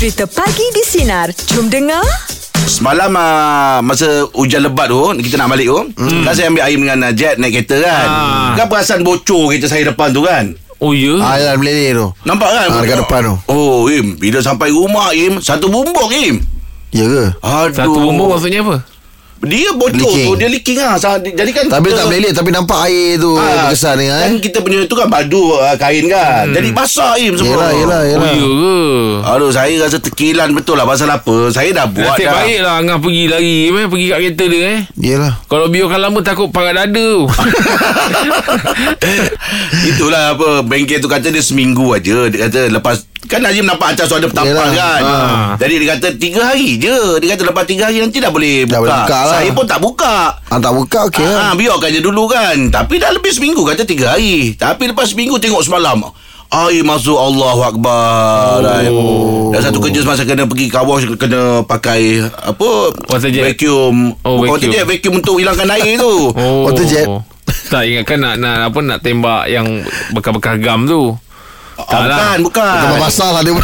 Cerita Pagi di Sinar. Jom dengar. Semalam uh, masa hujan lebat tu kita nak balik tu hmm. kan saya ambil air dengan uh, jet naik kereta kan Ah. kan perasan bocor kereta saya depan tu kan Oh ya Ah, jalan meleleh tu. nampak kan Ah, dekat depan tu. oh Im bila sampai rumah Im satu bumbung Im Ya ke? aduh Satu bumbung maksudnya apa dia bocor Leaking. tu dia leaking lah. Sa- jadi kan Tapi kita- tak meleleh tapi nampak air tu Ah, berkesan ni kan kan. kita punya tu kan badu uh, kain kan. Jadi basah Im semua. Yelah, yelah, Oh yelah. ya ke? Aduh saya rasa tekilan betul lah. Pasal apa? Saya dah buat Nasib dah. baik lah Angah pergi lari eh, Pergi kat kereta dia eh. Yelah. Kalau biarkan lama takut parat dada tu. Itulah apa Bengkel tu kata dia seminggu aja. Dia kata lepas Kan Najim nampak atas ada petampal Yelah. kan Ha. Jadi dia kata Tiga hari je Dia kata lepas tiga hari Nanti dah boleh buka, Dah boleh buka lah. Saya pun tak buka Ah, tak buka okey Ah, lah. biarkan je dulu kan Tapi dah lebih seminggu Kata tiga hari Tapi lepas seminggu Tengok semalam Air masuk Allahu Akbar oh. Dan satu kerja semasa Kena pergi car wash Kena pakai Apa Water jet. Vacuum Oh, water vacuum. jet Vacuum untuk hilangkan air tu Oh Water jet. Tak ingatkan nak, nak apa nak tembak yang bekas-bekas gam tu. Ah, lah. Bukan Bukan Tambah basah lah dia.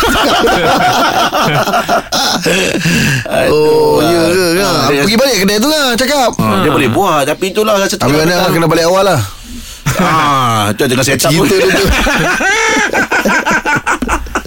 oh, ya ke? kan? dia- Pergi balik kedai tu kan cakap. Ah, Dia boleh buat Tapi itulah rasa Habis mana tengah- kena balik awal lah. Ah, tu tengah set up Cerita dia tu.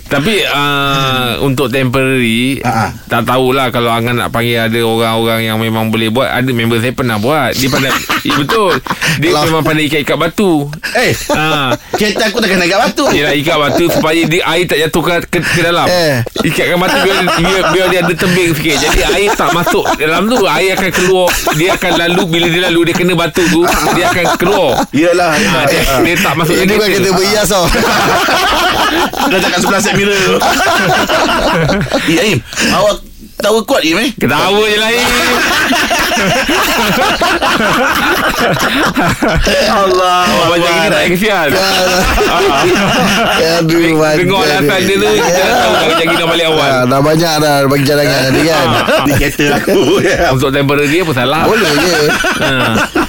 Tapi uh, untuk temporary ah. tak tahulah kalau Angan nak panggil ada orang-orang yang memang boleh buat. Ada member saya pernah buat. Dia pandai ya, betul. Dia Lah. memang pandai ikat-ikat batu. Eh, Ha. kereta aku takkan naik kat batu. Dia nak ikat batu supaya dia, air tak jatuh ke, ke, ke dalam. Eh. Ikatkan batu biar, biar, biar dia ada tembing sikit. Jadi air tak masuk dalam tu. Air akan keluar. Dia akan lalu. Bila dia lalu, dia kena batu tu. Dia akan keluar. Yelah, Ha, yelah. dia, dia tak masuk Ini bukan kereta berhias tau. Dah cakap sebelah set mirror tu. Ya, Im. Awak tahu kuat, Im, eh? Ketawa je lah Im. Allah. Macam ini tak kesian. Aduh, Dengar alasan dia tu Kita dah tahu Macam kita balik awal Ah, dah banyak dah bagi cadangan tadi kan. Di kereta aku. Untuk temporary apa salah Boleh je.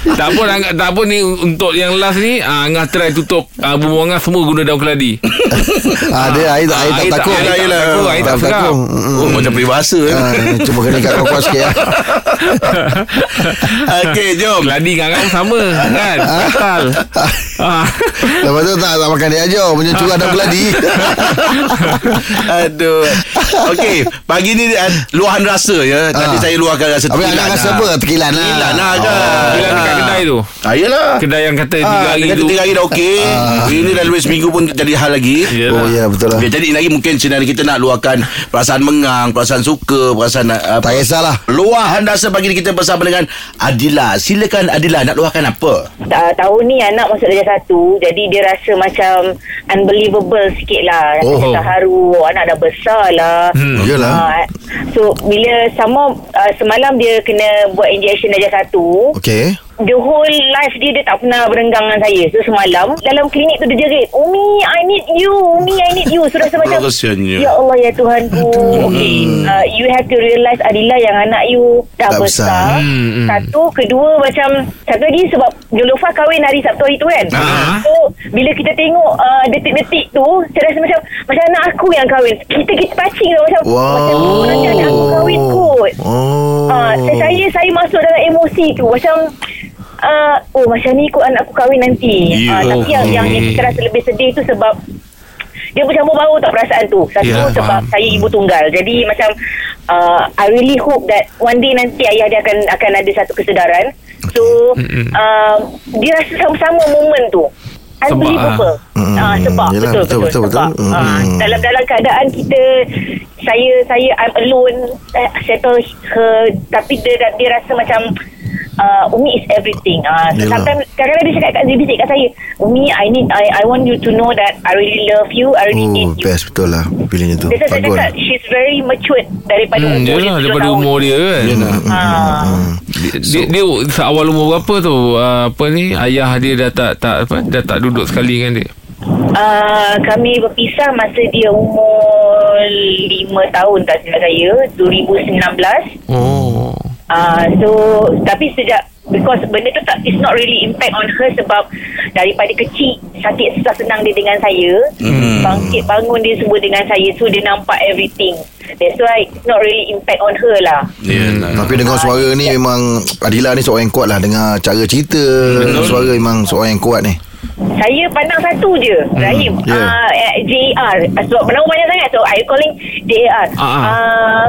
Tak pun Angah, Tak pun ni Untuk yang last ni ah, Angah try tutup uh, Bumbu Angah semua guna daun keladi Ah, dia air tak air tak takut. Air tak takut Air tak takut. Oh, macam peribahasa. eh. Ah, Cuma kena ikat kuat-kuat sikit lah. Okey, jom. Keladi dengan Angah sama Kan Asal. Lepas tu tak, tak makan dia aja Punya curah dah geladi Aduh. Okey, pagi ni uh, luahan rasa ya. Tadi saya luahkan rasa tekilan anak rasa apa? Tekilan lah Tekilan lah kan. Dekat kedai tu Ah, yelah. Kedai yang kata Tiga Ah, hari kata tu tiga hari dah okey. Ini dah lebih seminggu pun jadi hal lagi. Yelah. Oh ya betul lah Okay, jadi lagi mungkin sebenarnya kita nak luahkan perasaan mengang, perasaan suka, perasaan uh, Tak kisahlah Luahan rasa pagi ni kita bersama dengan Adila. Silakan Adila nak luahkan apa? uh, tahun ni anak masuk darjah satu jadi dia rasa macam unbelievable sikit lah rasa Oh. oh. terharu anak dah besar lah Hmm. Yelah Uh, so bila sama uh, semalam dia kena buat injection darjah satu Okay the whole life dia dia tak pernah berenggang dengan saya. So semalam dalam klinik tu dia jerit Umi I need you Umi I need you. So rasa macam. Ya Allah ya Tuhanku Okay uh, You have to realise Adila yang anak you Dah Dah besar, besar. Hmm, hmm. Satu Kedua macam Satu lagi sebab Jolofa kahwin hari Sabtu hari tu kan? Ah. So Bila kita tengok uh, Detik-detik tu Saya rasa macam Macam anak aku yang kahwin. Kita kita touching tau Macam Wow. Macam nanti anak aku kahwin kot. Oh. Uh, saya, saya masuk dalam emosi tu. Macam uh, Oh macam ni kot anak aku kahwin nanti Ya. uh, Tapi yang, yang, yang kita rasa lebih sedih tu sebab dia bercampur bau tak perasaan tu Satu Ya, sebab faham. saya ibu tunggal Jadi macam uh, I really hope that One day nanti ayah dia akan akan ada satu kesedaran So Mm-mm. uh, Dia rasa sama-sama moment tu Sebab, Unbelievable ah. Ah, Sebab yelah, betul, betul, betul, betul, sebab, betul. ah, Mm. Dalam dalam keadaan kita Saya saya I'm alone eh, Settle her Tapi dia, dia rasa macam Uh, Umi is everything. Uh, so sometimes kadang-kadang dia cakap kat dia bisik kat saya, Umi, I need, I, I want you to know that I really love you, I really Oh need you. best betul lah Pilihnya tu. Bagus. cakap She's very matured Daripada Hmm, umur dia daripada 10 tahun. umur dia kan? Ah. dia, dia, dia awal umur berapa tu? Uh, Apa ni? Ayah dia dah tak, tak apa Dah tak duduk sekali dengan dia? Uh, kami berpisah masa dia umur 5 tahun tak silap saya 2019 Oh uh, so tapi sejak because benda tu tak it's not really impact on her sebab daripada kecil sakit susah senang dia dengan saya. Hmm. bangkit bangun dia semua dengan saya so dia nampak everything. That's why it's not really impact on her lah. Yalah. Tapi dengar suara ni memang Adila ni seorang yang kuat lah Dengar cara cerita Dengar suara memang seorang yang kuat ni. Saya pandang satu je Rahim. Ya. uh, JAR Sebab nama banyak sangat So I calling JAR Ah, ah. uh,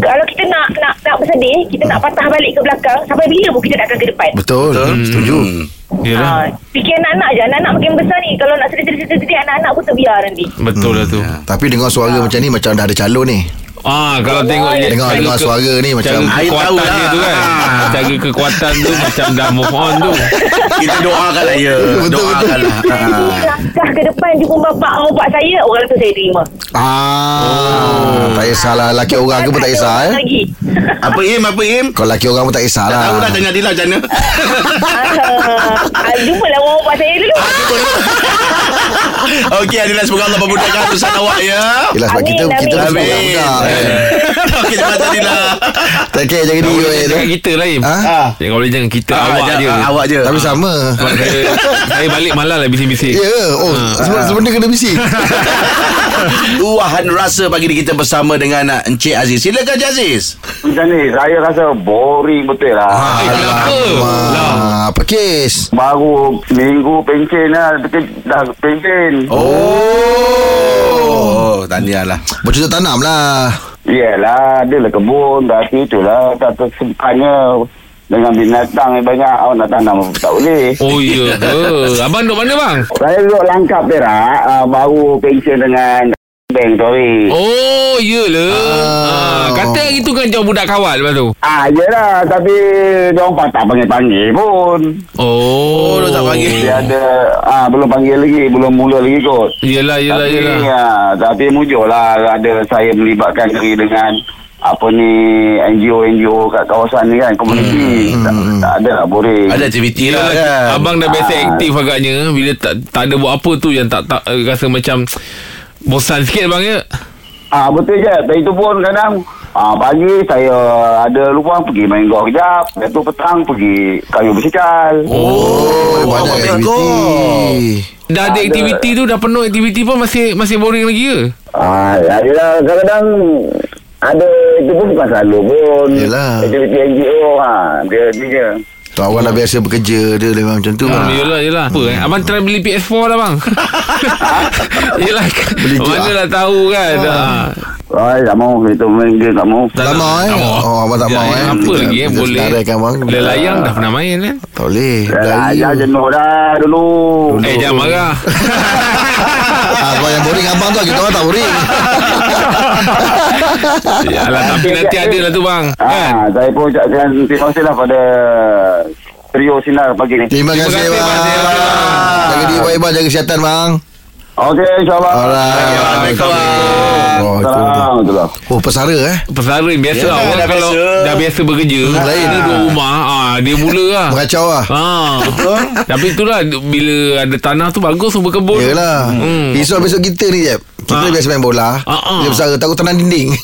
Kalau kita nak Nak nak bersedih Kita nak patah balik ke belakang Sampai bila pun kita nak akan ke depan? Betul, Setuju. Hmm. Yalah. uh, Fikir anak-anak je. Anak-anak makin besar ni Kalau nak sedih-sedih Anak-anak pun terbiar nanti. Betul lah tu. Tapi dengar suara macam ni Macam dah ada calon ni Ah, kalau tengok je Dengar- cara dengar ke- suara ni macam- cara kekuatan dia lah. tu kan. Ah. Cara kekuatan tu macam dah move on tu. Kita doakan lah ya. Betul, Doakan lah. Langkah ke depan Jumpa bapak Bapak saya Orang tu saya terima Ah, Tak kisahlah Laki orang ke pun tak kisah eh Lagi Apa Im? Apa Im? Kalau laki orang pun tak kisah Tak lah tahu dah tanya Adila macam mana. Ah, Jumpalah orang bapak saya dulu Okey Adila semoga Allah memudahkan urusan awak ya. Yelah sebab kita Kita pun amin. Kan Okey terima kasih Adila. Tak kira jaga diri weh, tu. Jangan kita lah Im. Ha? Jangan boleh jangan kita Ah, awak jangan- je. ah, Awak je. Tapi sama saya, balik malam lah bising-bising. Ya Oh sebab sebenarnya kena bisi Luahan rasa pagi ni kita bersama dengan Encik Aziz. Silakan Encik Aziz. Macam ni Saya rasa boring betul lah Eh, kenapa? Lah. Ah, Apa kes Baru minggu pencen lah Dah- Dah pencen Oh, tahniah lah. Bercocok tanam lah Yelah Adalah kebun Tapi itulah Tak tersempatnya Dengan binatang yang banyak Awak nak tanam Tak boleh Oh ya ke? Abang duduk mana bang? Saya duduk langkap Perak uh, Baru pencen dengan Bank sorry oh. Oh iyalah. Ah, kata hari tu kan jauh budak kawal lepas tu. Ah, yelah Tapi Diorang pun tak panggil-panggil pun Oh, Oh, dia tak panggil. Dia ada ah, Belum panggil lagi Belum mula lagi kot Yelah yelah tapi, yelah. Ya, tapi mujur lah ada saya melibatkan diri dengan apa ni NGO-NGO kat kawasan ni kan komuniti hmm, tak, tak ada lah boring Ada aktiviti lah kan. Abang dah biasa Ah. aktif agaknya Bila tak tak ada buat apa tu Yang tak tak rasa macam Bosan sikit bang ya? Ah betul je. Tapi itu pun kadang ah pagi saya ada luang pergi main golf kejap. Lepas tu petang pergi kayu bersikal Oh, Oh, banyak aktiviti. Dah ada Ada. aktiviti tu Dah penuh aktiviti pun Masih masih boring lagi ke? Ah ya yelah kadang-kadang ada itu pun bukan selalu pun. Yelah. aktiviti NGO ha dia dia So awak dah biasa bekerja Dia memang macam tu Ah, lah yelah, yelah. Apa eh? Abang try beli PS4 dah bang. yelah. Je, Mana ah. lah tahu kan. Ah. Ay, tak mau itu main game tak mau. Tak Tak mau eh? Tak mau. Oh abang tak Ya, mau eh? Apa Kita- lagi eh? kita Boleh. senaraikan bang? Lelayang dah pernah main kan Tak boleh. Ya, jenuh dah dulu. Eh jangan marah. Ah, Kalau yang boring abang tu Kita orang tak boring. Yalah tapi nanti ada lah tu bang. Kan? Ah, saya pun ucapkan terima kasih lah pada trio sinar pagi ni. Terima kasih kasih, bang. Jaga diri baik bang Jaga kesihatan bang Okey, insyaAllah. Alright Assalamualaikum. Oh. Assalamualaikum. oh pesara eh Pesara biasa lah Orang dah kalau biasa. dah biasa bekerja Lain. Dia duduk rumah ah, Dia mula lah Mengacau lah Ah, betul. Tapi itulah bila ada tanah tu bagus untuk berkebun. Yelah Hmm. Besok-besok kita ni Jeb Kita Ah. biasa main bola Ah, ah. Dia besar takut tenang dinding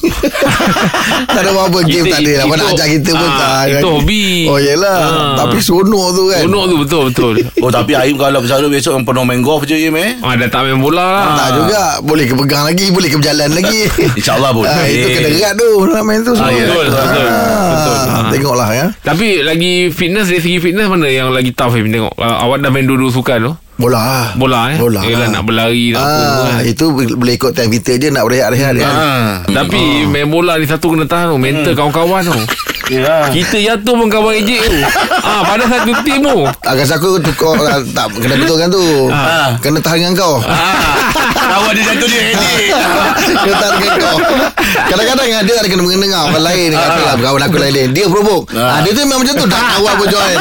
Tak ada apa-apa game Kita- tak ada lah Apa nak ajak kita pun ah, tak itu hobi. Oh yelah Ah. Tapi seronok tu kan Seronok tu betul betul. Oh tapi Aim kalau pesara besok yang penuh main golf je Im eh. ah dah tak main bola lah. Tak juga Boleh ke pegang lagi Boleh ke berjalan lagi InsyaAllah boleh. ah, Itu kena gerak tu Nak main tu semua. ya, betul, betul, Ah, betul. Ah. Tengoklah ya Tapi lagi fitness dari segi fitness mana yang lagi tough Im tengok. Kalau awak dah main dua-dua sukan tu. Bola lah Bola eh. Bola Yelah nak berlari nak apa ah, kan. Itu boleh ikut time kita je Nak berehat-rehat kan Ah. Tapi main bola ni satu kena tahan tu Mental kawan-kawan tu Ya. Kita jatuh pun kawan ejek tu ah, Pada satu tim tu Agas aku tukar ah, Tak kena betulkan tu Ah. Kena tahan dengan kau Ah. Kawan dia jatuh dia Eddie. Kena tahan dengan kau Kadang-kadang ada Ada kena mengendengar Orang lain Katalah kawan aku lain-lain Dia provoke ah. Dia tu memang macam tu Tak kawan pun join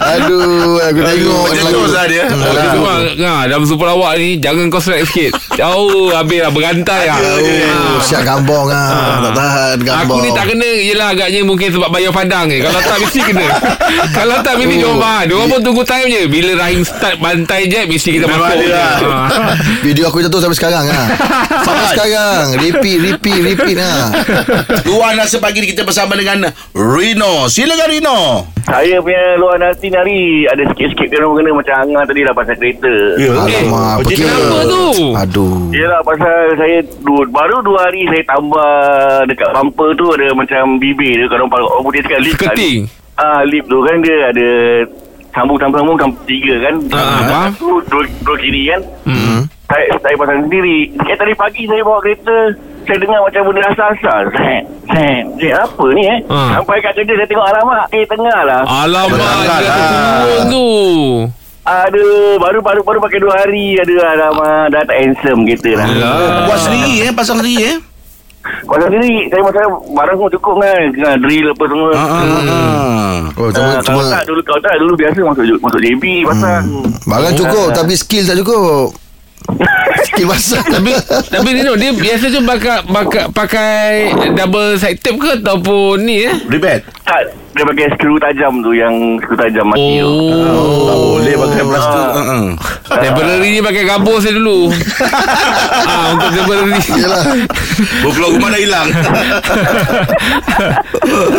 Aduh Aku tengok Macam lagu. tu lah dia. Hmm. Lepas tu bang ha, Dalam super lawak ni Jangan kau slack sikit Jauh Habis lah Berantai lah Oh, siap gambong ah. Tak tahan Aku gambong ni tak kena Yelah agaknya mungkin sebab bayar padang ni Kalau tak mesti kena Kalau tak mesti diorang faham Diorang pun tunggu time je Bila Rahim start bantai je Mesti kita Memang masuk lah. Ha. Video aku jatuh sampai sekarang ah. Sampai sekarang Repeat Repeat Repeat ha. Luar nasa pagi ni kita bersama dengan Rino. Silakan Rino. Saya punya luar nanti ni hari Ada sikit-sikit kena mengena Macam Angah tadi lah Pasal kereta Ya. Alamak Eh, Perkara kenapa tu? Aduh Yelah pasal saya dua, Baru dua hari saya tambah Dekat bumper tu Ada macam bibir dia Kalau orang putih cakap lip kan Seketing. Ah, lip tu kan dia ada Sambung-sambung kan Tiga kan Ah, faham. Satu, dua, dua kiri kan Hmm. saya, saya pasang sendiri Sikit tadi pagi saya bawa kereta Saya dengar macam benda asal-asal. Zat Zat apa ni eh? Ah. Sampai kat kerja saya tengok alamat Eh tengah lah. Alamak Dia lah. tu. Aduh Baru baru baru pakai dua hari Aduh alamak Dah tak handsome kereta lah. Alah. Buat sendiri eh, pasang sendiri eh. Pasang sendiri Saya pasal barang semua cukup kan. Dengan drill apa semua. Ha ah, ah. Oh, cuma, Ah, cuma Kalau tak dulu Kalau tak dulu biasa Masuk masuk JB Pasang. Barang cukup Tapi skill tak cukup Skill masak Tapi Tapi Rino Dia biasa tu pakai, pakai, pakai Double side tape ke Ataupun ni eh Rebate. Tak Dia pakai skru tajam tu Yang skru tajam mati tu Oh Tak boleh pakai plastik. Ah. Ha ah. Temporary ni pakai kabur saya dulu ah, Untuk temporary Yelah Berpeluang rumah dah hilang.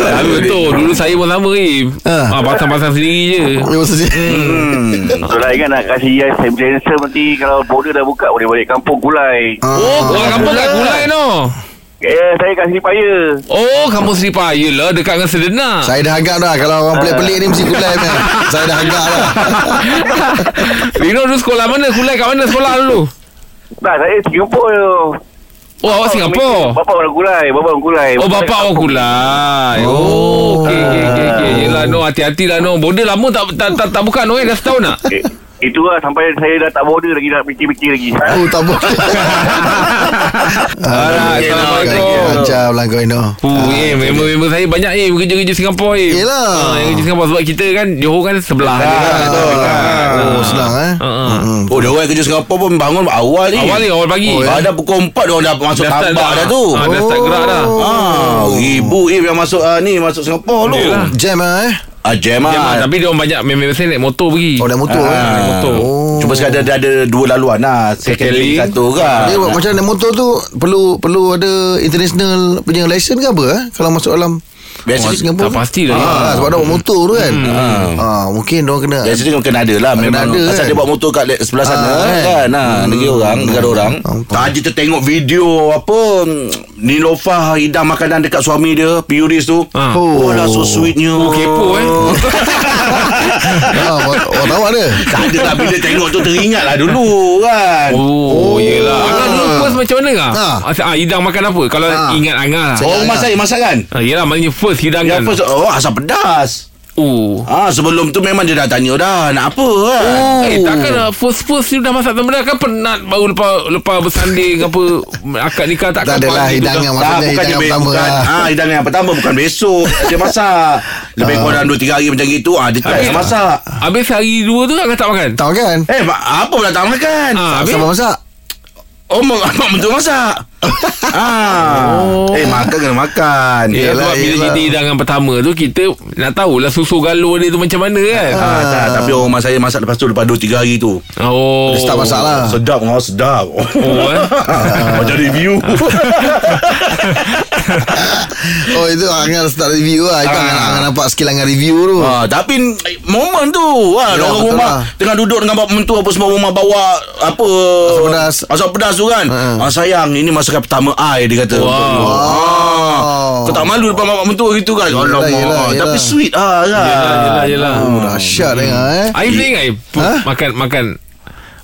Tapi betul Dulu saya pun sama Im Ah. Pasang-pasang sendiri je Dia maksudnya Hmm. So lain kan nak kasih yes Handsome nanti Kalau border dah buka Boleh balik kampung kulai Oh Orang kampung kat Kulai no Eh saya kasih paya. Oh kampung Seri Paya lah Dekat dengan Sedenak Saya dah agak dah Kalau orang pelik-pelik ni Mesti kulai man. Saya dah agak dah. Rino dulu sekolah mana? Kulai kat mana sekolah dulu? Tak saya Singapura tu Oh awak Singapura Bapak orang kulai Bapak orang kulai Oh bapak awak Kulai Oh. Okay okay okay, okay. Yelah no hati-hati lah no Border lama tak tak, tak, tak buka no eh? Dah setahun tak? Eh, Itu lah Sampai saya dah tak border lagi Dah fikir-fikir lagi Oh tak boleh Alright, Assalamualaikum. Macam lah kau Ino Oh, eh, member-member saya banyak eh kerja-kerja Singapura eh. Yelah. Ha, yang kerja Singapura sebab kita kan Johor kan sebelah dia kan. betul. Dekat. Oh senang eh Ha, ha. Oh, dia orang kerja Singapura pun bangun awal ni. Awal ni awal pagi. Oh, Ada pukul 4 dia orang dah masuk Dah tambak dah. dah tu. Ha, dah start gerak dah. Ah, ribu if yang masuk ah, ni masuk Singapura tu. Jam lah eh Ah, jam Ya, mak, ah. tapi dia orang banyak member saya naik motor pergi. Oh naik motor Ah, eh naik motor. Oh Cuma sekadar dia ada dua laluan lah. Lane. satu kan. Dia buat macam naik motor tu Perlu perlu ada International punya license ke apa eh Kalau masuk dalam Biasa oh, dia- Singapura tak pastilah. ah, Sebab dia bawa motor tu kan ah, Mungkin dia kena Biasanya kena, kena ada lah Memang ada, Pasal kan? dia bawa motor kat sebelah sana Ah, kan? kan ha, Negeri orang Negara orang Hmm. Tadi tu tengok video Apa Nilofa hidang makanan dekat suami dia Puris tu Ah. Oh, lah so sweetnya Oh, kepo eh. ah, Orang tahu ada Tak ada lah Bila tengok tu teringat lah dulu kan Oh, yelah. Angah dulu first macam mana? Ah. Ah, hidang makan apa? Kalau Ah. ingat Angah lah. Oh rumah saya masakan Ah, yelah, maknanya first hidangan. Yang first Oh asam pedas Oh. Ah sebelum tu memang dia dah tanya dah nak apa kan. Oh. Eh takkan lah First first ni dah masak tempat kan penat Baru lepas Lepas bersanding Apa Akad nikah tak Tak adalah hidangan Tak Maksudnya hidangan be- pertama bukan, lah ah, hidangan yang pertama bukan besok dia masak. Lebih kurang 2 3 hari macam gitu ah dia tak masak. Habis hari dua tu Angah tak makan Tahu kan Eh apa pula tak makan? Ah, habis Siapa masak Oh mak mak mentua ah. Eh makan kena makan. Eh, Yelah, sebab bila kita hidangan pertama tu Kita nak tahulah susu galur dia tu macam mana kan Ah, tak, tapi orang rumah saya masak lepas tu lepas 2 3 hari tu. Oh Dia start masak lah Sedap ngau sedap. Oh eh Macam review. Oh itu Angan start review lah Itu Ah. Angan, Angan nampak skill Angan review tu Ah, tapi eh, momen tu kan Ya, orang rumah lah. tengah duduk dengan bapak mentua apa semua rumah bawa apa Asam pedas. asam pedas tu kan Ha. ah, sayang ini masakan pertama ai dia kata Wow. ah, kau tak malu depan bapak mentua gitu kan Yelah, Alamak. yelah, yelah. tapi sweet ah kan Yelah yelah yelah Oh dahsyat dengar eh Aib ni Aib Ha? Makan Makan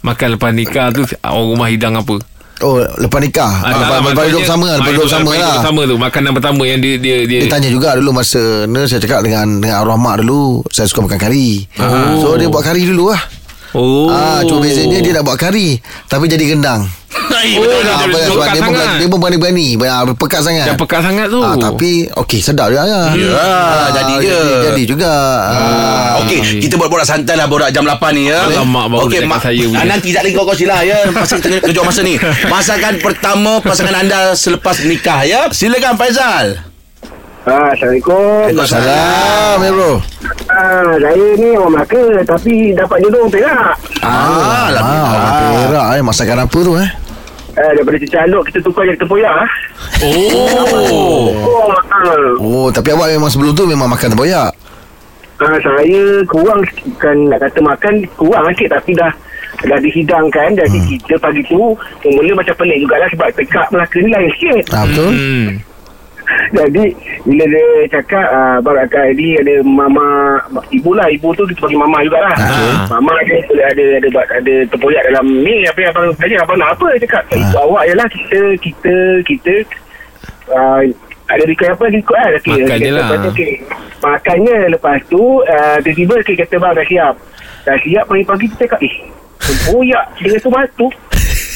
Makan lepas nikah tu Orang rumah hidang apa Oh lepas nikah Ah, ah, lah, Lepas lepas hidup sama Ah, Lepas hidup sama lepas lah hidup sama tu Makanan pertama yang dia Dia, dia, Dia tanya juga dulu masa ni saya cakap dengan dengan arwah mak dulu saya suka makan kari. Ah. So dia buat kari dulu lah. Oh Ah cuma bezanya dia dah buat kari tapi jadi gendang. Ai, Oh, betul dah- betul, Ah, dia- betul. sebab pekat dia pun sangat. dia pun berani-berani, ah, pekat sangat. Dah pekat sangat tu Ah, tapi okey sedap dia ya. Ya, jadi je. Jadi, jadi juga. Ah. Ah, Okey, kita borak-borak santai lah Borak jam 8 ni ya Alamak, baru Okey, dia cakap saya punya. ah, Nanti tak lagi kau kau sila ya Pasal kita kejauh masa ni Masakan pertama Pasangan anda Selepas menikah ya Silakan Faizal Ah, Assalamualaikum Salam ya bro. ah, Saya ni orang Melaka Tapi dapat jodoh orang Perak Ah, Ah, orang Perak eh masakan apa tu eh? Uh, daripada Cicaluk kita tukar jadi tempoyak ah. Oh Oh, Oh tapi awak memang sebelum tu Memang makan tempoyak uh, saya kurang bukan nak kata makan kurang sikit tapi dah dah dihidangkan jadi hmm. kita pagi tu mula macam pelik jugalah sebab tekak Melaka ni lain sikit ah, Betul hmm. Jadi bila dia cakap uh, Abang Akak ni ada mama ibu lah. Ibu tu kita panggil mama jugalah. Ah. mama dia ada ada ada ada tempoyak dalam ni. Apa yang abang tanya abang nak apa? Dia cakap ikut awak je lah. Kita kita kita uh, ada request apa? Ikut lah. Okay, Makan je lah. okay. makannya lepas tu uh, tiba-tiba okay, kata bang dah siap. Dah siap pagi-pagi kita cakap eh tempoyak dengan tomato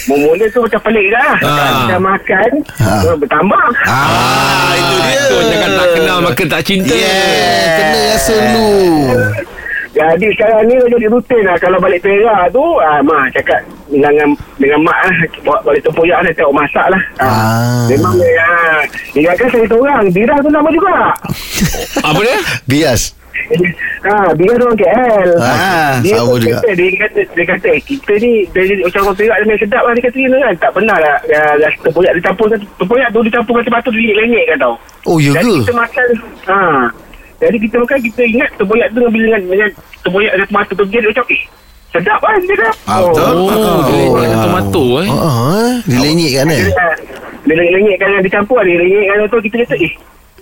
Mula tu macam pelik dah. Ah. Kita makan Ah. uh, Bertambah. Ah, itu dia. Tu jangan tak kenal Maka tak cinta. Eh, Kena rasa dulu. Jadi sekarang ni dah jadi rutin lah. Kalau balik Perak tu ah, Mak cakap dengan dengan mak lah bawa balik tempoyak lah tengok masak lah. Ah. memang ya ingatkan saya seorang Bira tu nama juga. Apa dia? Bias ha, tu orang KL Ah, dia sama juga. kata, dia kata dia kata eh, kita ni dari macam orang Perak dia sedap lah dia kata ni kan tak pernah lah ya, ya, tempoyak dicampurkan tempoyak tu dicampurkan batu lenyek-lenyek kan tau Oh ya Jadi ke kita makan ha. Jadi kita makan Kita ingat tempoyak tu Bila dengan, dengan tempoyak dan tomato tu Dia macam eh Sedap kan dia kata Ah, betul. Oh, dia Oh. dengan tomato eh. Ah, ah, Dilenyek kan eh Dia lenyek-lenyekkan yang dicampur Dia lenyekkan tu Kita kata eh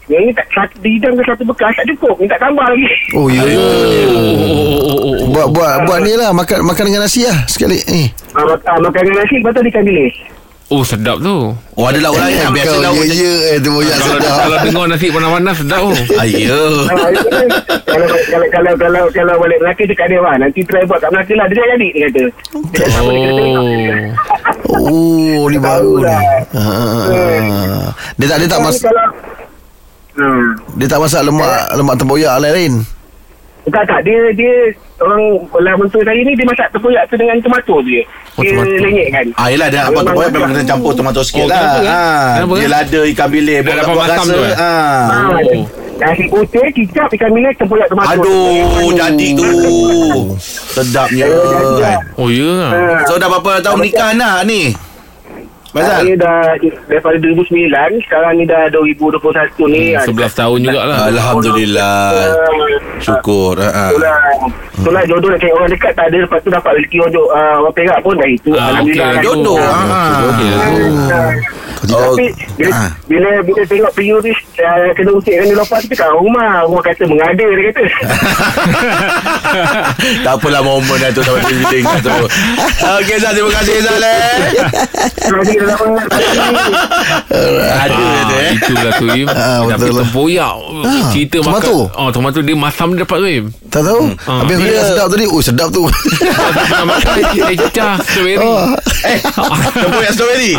yang ni tak satu dihidang ke satu bekas tak cukup minta tambah lagi Oh ya ke Oh, oh, oh, oh. Buat buat buat ni lah makan makan dengan nasi lah sekali. Eh. ah, mak- ah, makan dengan nasi lepas tu ikan bilis oh, sedap tu. Oh, ada lauk lain. Biasa lauk ya ya eh tu boyak Kalau, sedap. kalau dengar nasi panas-panas sedap tu. Ya. Ah, itu kan. kalau, kalau kalau kalau kalau balik Melaka cakap dia wah nanti try buat kat Melaka lah dia tak jadi dia kata Oh. Oh ni baru ni. Tahulah. Ah, ah, ah. Dia tak dia tak mas kalau hmm. dia tak masak lemak lemak tempoyak lain-lain. Tak tak dia dia orang lah mentua saya ni dia masak tempoyak tu dengan tomato dia. Oh, Dia tomato. lenyek kan. Ah, yelah, dia apa tempoyak memang kena campur tomato sikit Oh, lah. kenapa, eh? Kenapa, dia eh? lada ikan bilis. Buat- masam rasa. tu, eh? Ah. Ah, Oh. Nasi putih, kicap, ikan bilis, tempoyak tomato. Aduh, jadi tu. Sedapnya. Oh, ya. Ah, So, dah berapa tahun menikah nak ni? Saya Mazal? dah daripada 2009 sekarang ni dah 2021 ni. ah, 11 tahun jugalah. Alhamdulillah. ah, Syukur. Ah, ah. Itulah Itulah jodoh nak cari orang dekat Tak ada Lepas tu dapat rezeki orang, jo- uh, orang perak pun Dah itu Ah, Alhamdulillah lah tu. Jodoh. Ah, Ah. Lah tu. Ah. Oh, Tapi bila, ah. bila bila tengok PU ni uh, kena usik kan dia lepas tu kat rumah rumah kata mengada dia kata. tak apalah momen dah tu sampai kita ingat tu. Okey Zal, terima kasih Zal eh. Jadi dalam Ada Ah, tu eh. itulah tu Im. Ah, Tapi lah. tempoyak Ah, Cerita tomato. makan Oh tomato dia masam dia dapat tu Im Tak tahu. Ah. Habis Dia- sedap tadi. Oh sedap tu. Makan Eh cecah Strawberry Oh, Eh, tempoyak strawberry.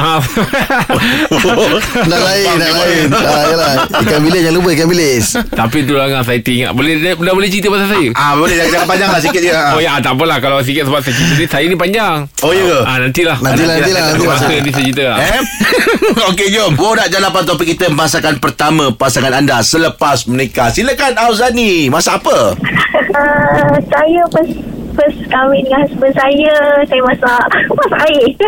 Ah. nak lain, nak lain. Ah, yalah. Ikan bilis jangan lupa ikan bilis. Tapi tu lah Saya ingat Boleh dah, dah boleh cerita pasal saya Ah, boleh jangan, jangan panjang lah sikit je. Ah. Oh ya tak apalah Kalau sikit sebab saya cerita ni Saya ni panjang Oh, ya ke? Ah nantilah Nantilah, nantilah, nanti Masa masuk. ni saya cerita lah Eh? Okey, jom. Borak jalapan topik kita masakan pertama pasangan anda selepas menikah. Silakan Auzani. Masak apa? Uh, saya first first kahwin dengan husband saya saya masak masak air.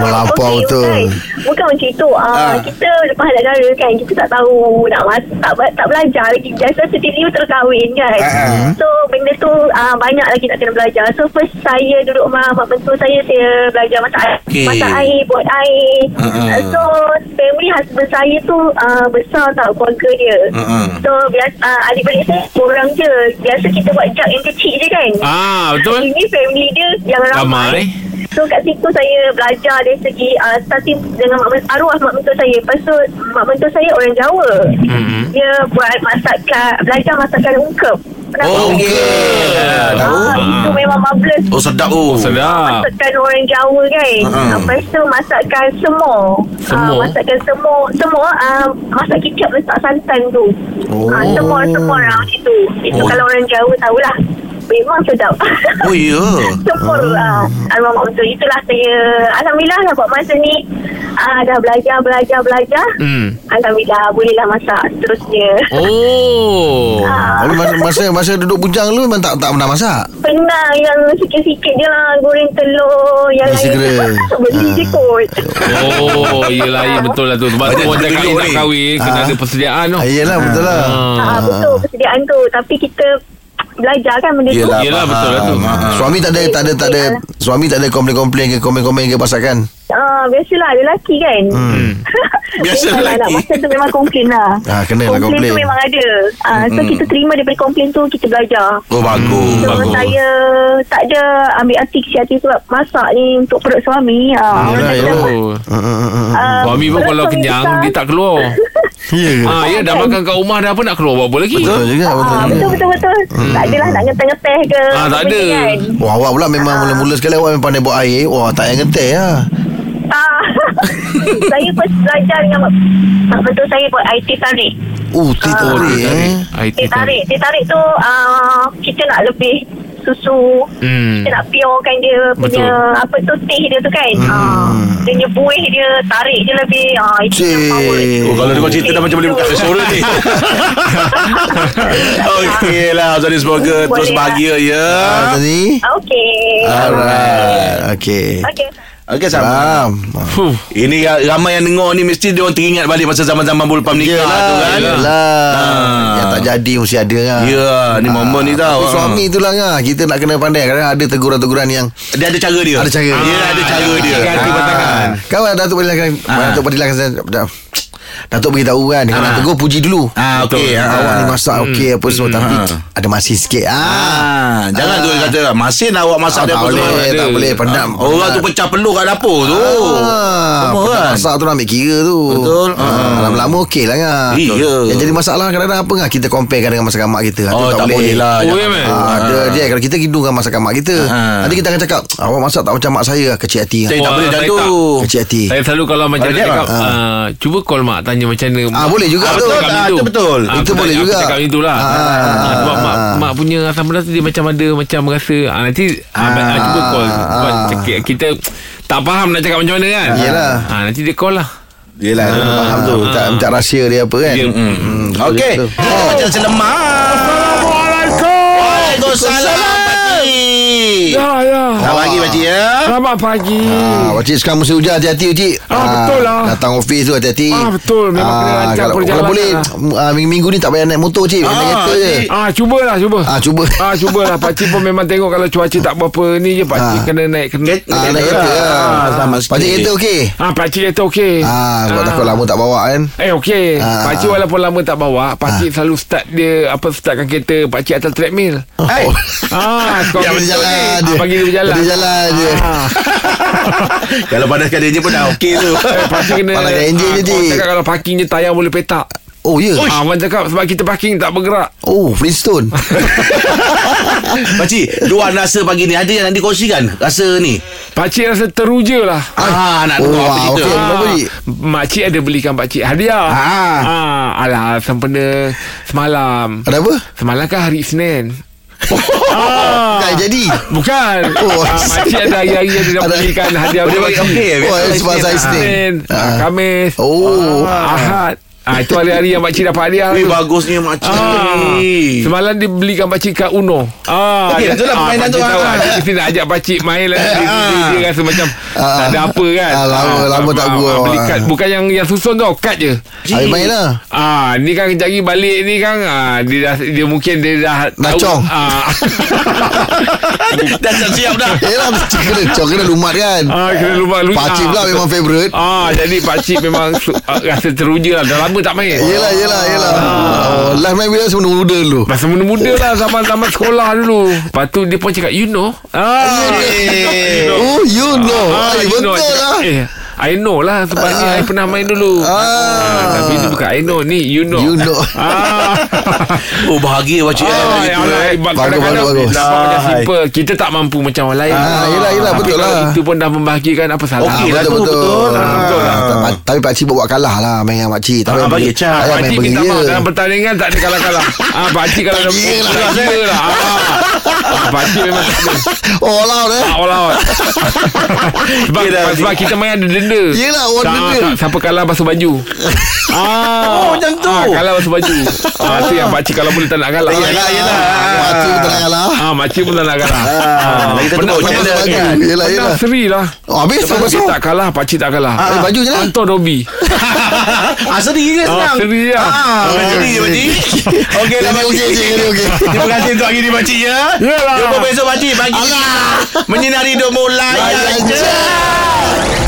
Melampau Okey, betul. Bukan, bukan macam itu. Uh, Ah. Kita lepas negara kan kita tak tahu nak masak tak, tak belajar lagi. Biasa setiap terus kahwin kan. Ah. So benda tu uh, banyak lagi nak kena belajar. So first saya duduk rumah mak mentua saya saya belajar masak air. Okey. Masak air, buat air. Ah, ah. Uh, so family husband saya tu uh, besar tau keluarga dia. Ah. So biasa uh, adik-beradik saya kurang je. Biasa kita buat jug yang kecil je kan. Ah betul Ini family dia yang ramai. Ramai. So kat situ saya belajar dari segi uh, starting dengan mak men- arwah mak mentua saya. Lepas tu mak mentua saya orang Jawa. Mhm. Dia buat masakan, belajar masakan ungkep. Oh, tahu? okey. Tahu. Ah, itu memang marvelous. Oh, sedap oh. Sedap Masakan orang Jawa kan uh-huh. Lepas tu masakan semua Semua? uh, Masakan semua Semua uh, Masak kicap letak santan tu Oh. uh, Semua Semua orang macam tu Itu Oh. kalau orang Jawa tahulah Memang sedap Oh, ya. Semua uh, Arwah mak betul Itulah saya Alhamdulillah lah buat masa ni Ah, dah belajar, belajar, belajar. Hmm. Alhamdulillah, bolehlah masak seterusnya. Oh. Ah, Tapi masa, masa masa duduk bujang lu memang tak tak pernah masak. pernah yang sikit-sikit je lah goreng telur. Yang lain beli je kot. Oh, yelah, ya betul lah tu. Sebab tu orang cakap nak kahwin, kena Ah. ada persediaan tu. Ah, yelah betul lah. Ah, betul persediaan tu. Tapi kita belajar kan benda tu. Yelah, Yelah, faham. betul lah tu. Suami tak ada tak ada tak ada suami tak ada komplain-komplain ke komen-komen ke masakan. Ah, biasalah lelaki kan. Hmm. Biasa Kalau lelaki. Nak masak tu memang komplain lah. Ah, kena lah komplain. komplain. tu memang ada. Ah, so kita terima daripada komplain tu kita belajar. Oh bagus. So bagus. saya tak ada ambil hati kecil hati sebab masak ni untuk perut suami. Ah, Yelah, orang yelah. kata, Oh. Hmm, hmm, hmm, hmm. ah, Suami pun kalau kenyang, besar. dia tak keluar. Ya ke? Ah, ya dah makan kat rumah dah apa nak keluar buat apa lagi? Betul juga betul. Ah, betul betul betul. Tak adalah nak ngeteh-ngeteh ke. Ah, tak ada. Kan. Wah awak pula memang mula-mula sekali awak memang pandai buat air. Wah tak payah ngeteh lah. Ah, saya first belajar dengan ah, betul saya buat IT tarik. Oh teh Oh, tarik teh eh. tarik. Teh tarik, teh tarik tu ah, kita nak lebih susu. Hmm. Kita nak purekan dia punya Betul. apa tu teh dia tu kan. Ah, dia punya buih dia tarik dia lebih ah itu yang power. Oh, kalau dia cerita dah macam boleh buka restoran ni. Okey lah. Jadi semoga Boleh terus lah. bahagia ya. Ah, tadi. Okey. Alright. Okey. Okey. Okey sama. Faham. Fuh. Ini ra- ramai yang dengar ni mesti dia orang teringat balik masa zaman-zaman bulpam nikah tu kan. Yelah. Ah. Yang tak jadi mesti ada kan. Ya, ni momen ni tau. Tapi Ah. suami itulah kan. Kita nak kena pandai. Kadang ada teguran-teguran yang Dia ada cara dia. Ada cara. Dia ada cara dia. Ganti batangan. Kau Datuk Padilakan Ah. Datuk Padilakan Datuk beritahu kan Kalau Ah. nak tegur puji dulu Ah, okey. Ah. Awak ni masak okey apa semua Tapi Ah. ada masin sikit ah. Ah, jangan tu dia kata masin awak masak dia tak apa boleh, semua. tak boleh pendam. Ah, Orang tu pecah peluk kat dapur tu. Semua pendam kan? masak tu nak ambil kira tu Betul. ah. Ah. Lama-lama okey lah kan Iya. Yang jadi masalah kadang-kadang apa kan Kita comparekan dengan masakan mak kita Oh, tak boleh lah. Ada dia kalau kita hidungkan masakan mak kita. Nanti kita akan cakap, awak masak tak macam mak saya, kecil hati. Tak boleh macam tu. tak. Kecil hati. Saya selalu kalau macam nak cakap tak? ah, Cuba call mak Tanya macam mana Ah, boleh juga Ah, tu. betul, Ah, itu betul. Ah, Itu boleh tak- juga. Aku cakap macam itulah Ah, ah, ah, Sebab mak, ah. mak punya asam pedas tu Dia macam ada Macam rasa ah, Nanti ah, Ah, ah, Cuba call Sebab ah. cakap- Kita Tak faham nak cakap macam mana kan Yelah. ah, Nanti dia call lah Yelah, Ah, faham tu. Tak minta rahsia dia apa kan. Hmm. Hmm, Okey. betul. Oh, macam selemah. Waalaikumsalam. Pakcik. Ya ya Selamat pagi, Pakcik ya. Selamat pagi Ah, Pakcik sekarang musim hujan hati-hati Pakcik Ah, betul lah. Datang ofis tu hati-hati Ah, betul. Memang kena lancar kalau, kalau perjalanan boleh lah. ah, Minggu-minggu ni tak payah naik motor Cik Naik Ah, kereta je. Ah cubalah cuba. Ah, cuba. Ah cubalah pakcik pun memang tengok kalau cuaca tak berapa ni je pakcik Ah. kena naik kena. Ah, naik kereta Ah, lah sama sikit. Pakcik kereta okey Ah pakcik kata okey. Ah, sebab takut lama tak bawa kan Eh okey. Ah. Pakcik walaupun lama tak bawa, pakcik selalu start dia apa startkan kereta pakcik atas treadmill. Eh, Ah, kau Yang boleh jalan Ah, je bagi dia berjalan. Dia jalan je Ah. Kalau padaskan dia je pun dah okey tu. Eh, pakcik kena Pandangkan enjin je, ah. Orang cakap kalau parking je tayar boleh petak. Oh ya Ah, orang cakap sebab kita parking tak bergerak. Oh Flintstone Pakcik, luar rasa pagi ni ada yang nak dikongsikan rasa ni. Pakcik rasa teruja lah. Ah, nak Oh, dengar apa wah, cerita. Kenapa, Cik? Makcik ada belikan pakcik hadiah. Ah. ah alah sempena semalam. Ada apa? Semalam kan hari Isnin. Ah. Tak jadi Bukan Oh. ah, Makcik ada hari-hari Dia dah belikan hadiah Oh, dia bagi okey. Oh sebab saya ah. Ah. Khamis Oh. ah. Ahad ah, Itu hari-hari yang makcik dapat hadiah Eh, tu. bagusnya makcik Ah, semalam dia belikan pakcik kat Uno. Ah, Okey, itulah permainan tu, tahu, ah. Dia mesti nak ajak pakcik main lah. Dia, dia, dia, dia rasa macam Ah. tak ada apa kan. Ah, lama- lama tak gua. Beli kad, bukan yang yang susun tau, kad je. Hari main lah Ah, ni kan kejap lagi balik ni kan ah, dia dah dia mungkin dia dah Dah tahu. cong. Ah. Dah siap dah. Yelah mesti kena Cok kena lumat kan ah, kena lupa lu. Pakcik pula memang favourite Ah, jadi pakcik memang su- ah, rasa teruja lah. Dah lama tak main. Yelah yelah yelah. Oh, Last main bila? Sebelum muda dulu. Masa muda-muda lah Zaman-zaman sekolah dulu. Lepas tu dia pun cakap You know. Ah. Oh you know. Ah, Ay, you know. Betul lah. Eh, I know lah sebab ni I pernah main dulu. Ah. tapi itu bukan I know ni you know. You know. Ah. Oh, bahagia pakcik. Ah, eh, ya gitu, Allah, eh. Bagus, Kadang-kadang bagus, macam simple. Kita tak mampu macam orang lain. Ah, yelah, yelah, Tapi betul lah. Itu pun dah membahagikan apa salah. Okey lah betul, tu, betul. betul. Ah, Ah. tak- Tapi pakcik buat kalah lah Main dengan makcik Tapi Ah, bagi cap. Main Pakcik bagi minta maaf Dalam pertandingan tak ada kalah-kalah ah, Pakcik kalau ada kira lah. Lah ah, Pakcik memang Oh lah eh All out sebab kita main ada denda Yelah, orang Tak, denda. tak, Siapa kalah basuh baju ah, Oh, macam tu. ah, Kalah basuh baju ah, Tu yang pakcik kalau boleh tak nak kalah Yelah, yelah. Makcik pun tak nak kalah Ah, makcik pun tak nak kalah Ah, lagi satu Pernah- challenge baju. kan. Yelah yelah Pernah seri lah Oh habis Pakcik Basuh tak kalah Pakcik tak kalah Eh baju je lah Anton Dobi Ah, seri ke Ah, senang? seri lah. Ah, seri je, Pakcik. Okey lah, Pakcik. Terima kasih untuk hari ni, Pakcik, ya. Yalah. Jumpa besok, Pakcik. Pagi. Menyinari hidup mulai. Layan je.